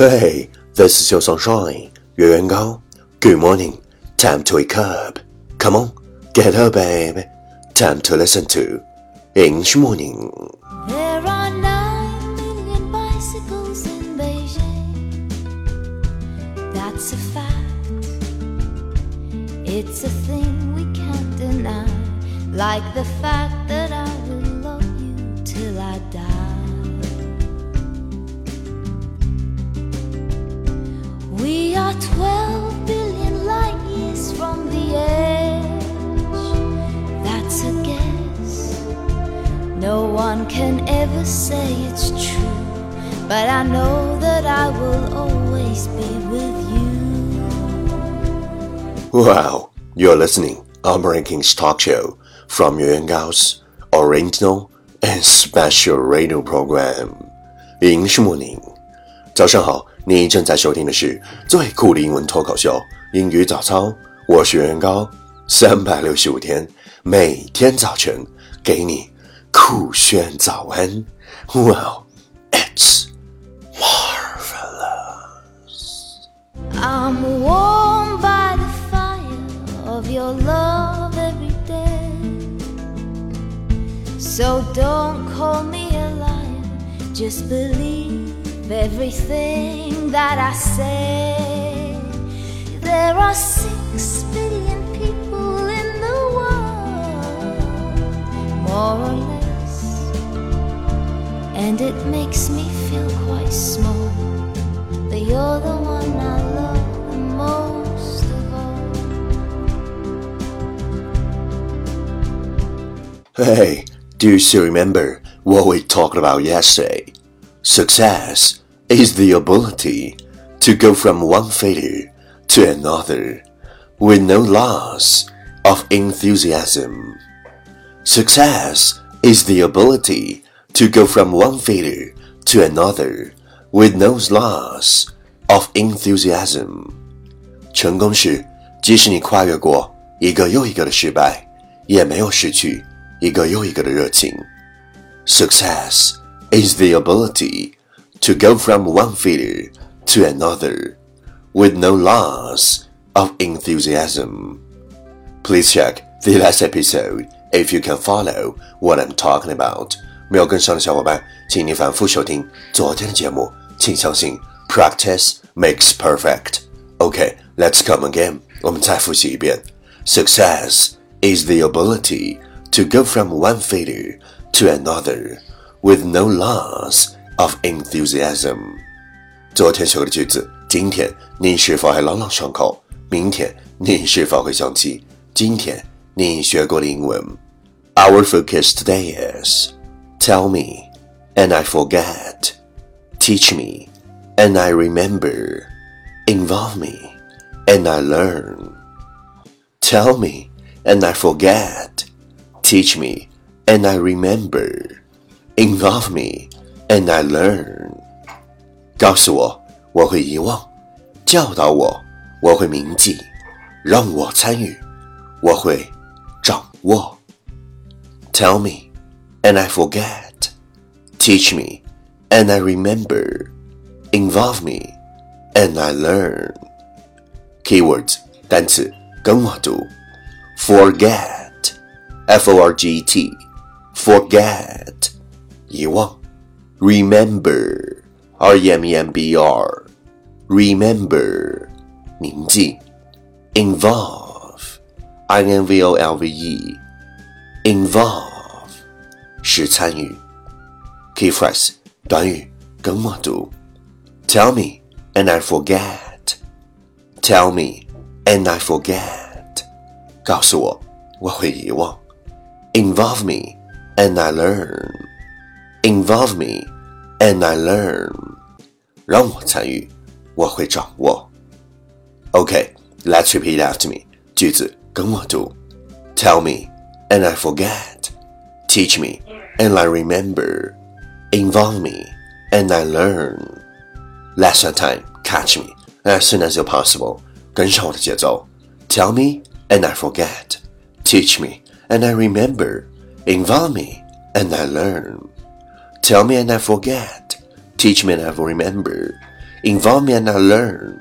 Hey, this is your sunshine, Yuan Gao. Good morning. Time to wake up. Come on, get up, babe. Time to listen to English Morning. There are nine million bicycles in Beijing. That's a fact. It's a thing we can't deny, like the fact. 12 billion light years from the edge. That's a guess. No one can ever say it's true, but I know that I will always be with you. Wow, you're listening on Rankings Talk Show from Yuan Gao's original and special radio program English Morning。早上好， 你正在收听的是最酷的英文脱口秀——英语早操。我是袁高，三百六十五天，每天早晨给你酷炫早安。Wow, it's marvelous. I'm warmed by the fire of your love every day. So don't call me a liar, just believe everything that I say. There are six billion people in the world, more or less, and it makes me feel quite small. But you're the one I love the most of all. Hey, do you still remember what we talked about yesterday? Success is the ability to go from one failure to another with no loss of enthusiasm. Success is the ability to go from one failure to another with no loss of enthusiasm. 成功是，即使你跨越过一个又一个的失败，也没有失去一个又一个的热情。Success is the ability to go from one failure to another with no loss of enthusiasm. Please check the last episode if you can follow what I'm talking about. 没有跟上的小伙伴，请你反复收听昨天的节目。请相信，practice makes perfect. Okay, let's come again. 我们再复习一遍。Success is the ability to go from one failure to another with no loss of enthusiasm. 昨天学过的句子，今天你是否还朗朗上口？明天你是否会想起今天你学过的英文？Our focus today is tell me and I forget, teach me and I remember, involve me and I learn. Tell me and I forget, teach me and I remember, involve me and I learn. 告诉我，我会遗忘；教导我，我会铭记；让我参与，我会掌握。Tell me, and I forget. Teach me, and I remember. Involve me, and I learn. Keywords 单词跟我读：forget, f-o-r-g-e-t, forget 遗忘 ；remember, r-e-m-e-m-b-r, remember 铭记；involve, i-n-v-o-l-v-e, involve 是参与。Key phrase 短语跟我读：Tell me and I forget. Tell me and I forget. 告诉我，我会遗忘。Involve me and I learn. Involve me and I learn. 让我参与，我会掌握。Okay, let's repeat after me. 句子跟我读：Tell me and I forget. Teach me and I remember. Involve me and I learn. Lesson time, catch me as soon as you're possible. 跟上我的节奏。Tell me and I forget. Teach me and I remember. Involve me and I learn. Tell me and I forget. Teach me and I remember. Involve me and I learn。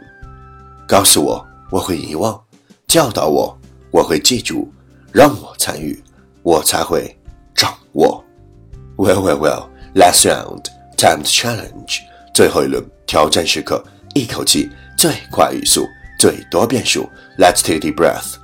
告诉我，我会遗忘；教导我，我会记住；让我参与，我才会掌握。Well, well, well. Last round, time to challenge. 最后一轮挑战时刻，一口气最快语速，最多变数。Let's take a deep breath.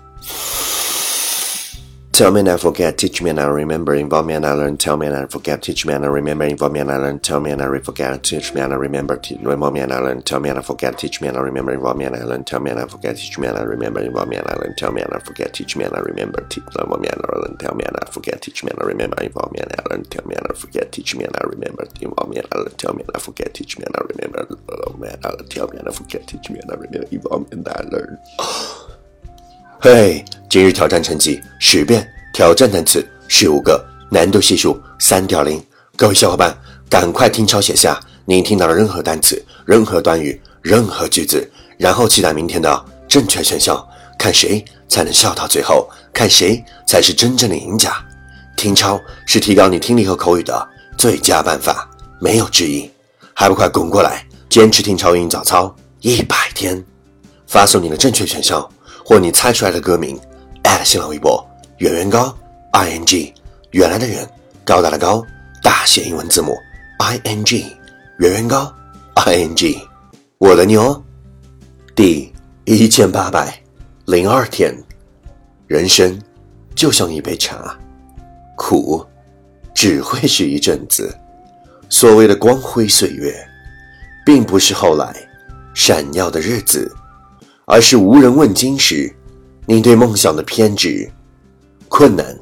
Tell me and I forget, teach me and I remember, involve me and I learn, tell me and I forget, teach me and I remember, involve me and I learn, tell me and I forget, teach me and I remember, involve me and I learn, tell me and I forget, teach me and I remember, involve me and I learn, tell me and I forget, teach me and I remember, involve me and I learn, tell me and I forget, teach me and I remember, involve me and I learn, tell me and I forget, teach me and I remember, involve me and I learn, tell me and I forget, teach me and I remember, involve me and I learn, tell me and I forget, teach me and I remember, tell me and I forget, teach me and I remember, involve me and I learn. 嘿，今日挑战成绩十遍。挑战单词十五个，难度系数三点零。各位小伙伴，赶快听抄写下您听到的任何单词、任何短语、任何句子，然后期待明天的正确选项，看谁才能笑到最后，看谁才是真正的赢家。听抄是提高你听力和口语的最佳办法，没有之一。还不快滚过来，坚持听超英语早操一百天，发送你的正确选项或你猜出来的歌名，@新浪微博。圆圆高，i n g，原来的圆，高大的高，大写英文字母 i n g，圆圆高，i n g，我的牛，第一千八百零二天，人生就像一杯茶，苦只会是一阵子。所谓的光辉岁月，并不是后来闪耀的日子，而是无人问津时，你对梦想的偏执。困难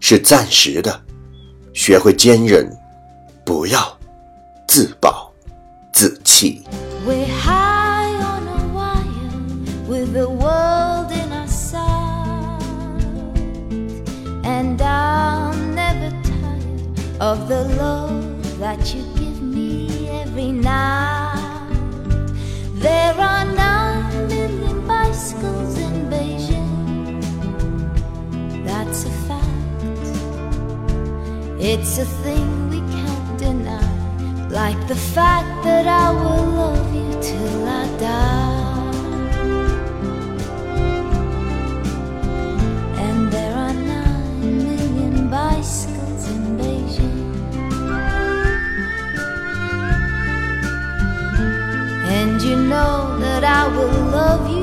是暂时的，学会坚韧，不要自暴自弃。It's a thing we can't deny, like the fact that I will love you till I die. And there are nine million bicycles in Beijing. And you know that I will love you